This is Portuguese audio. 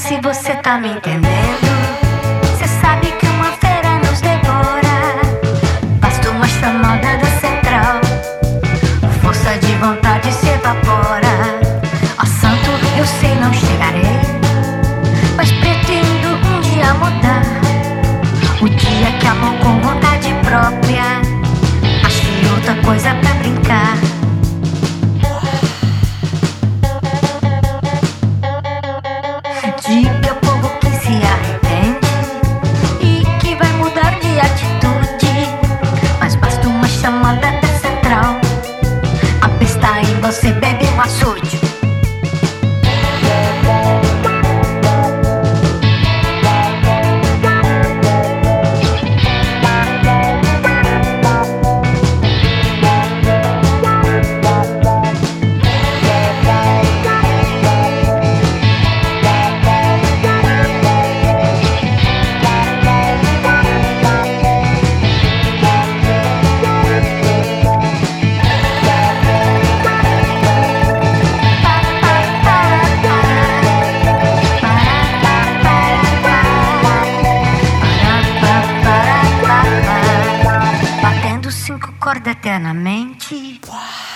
se você tá me entendendo. Você sabe que acorda eternamente. Uau.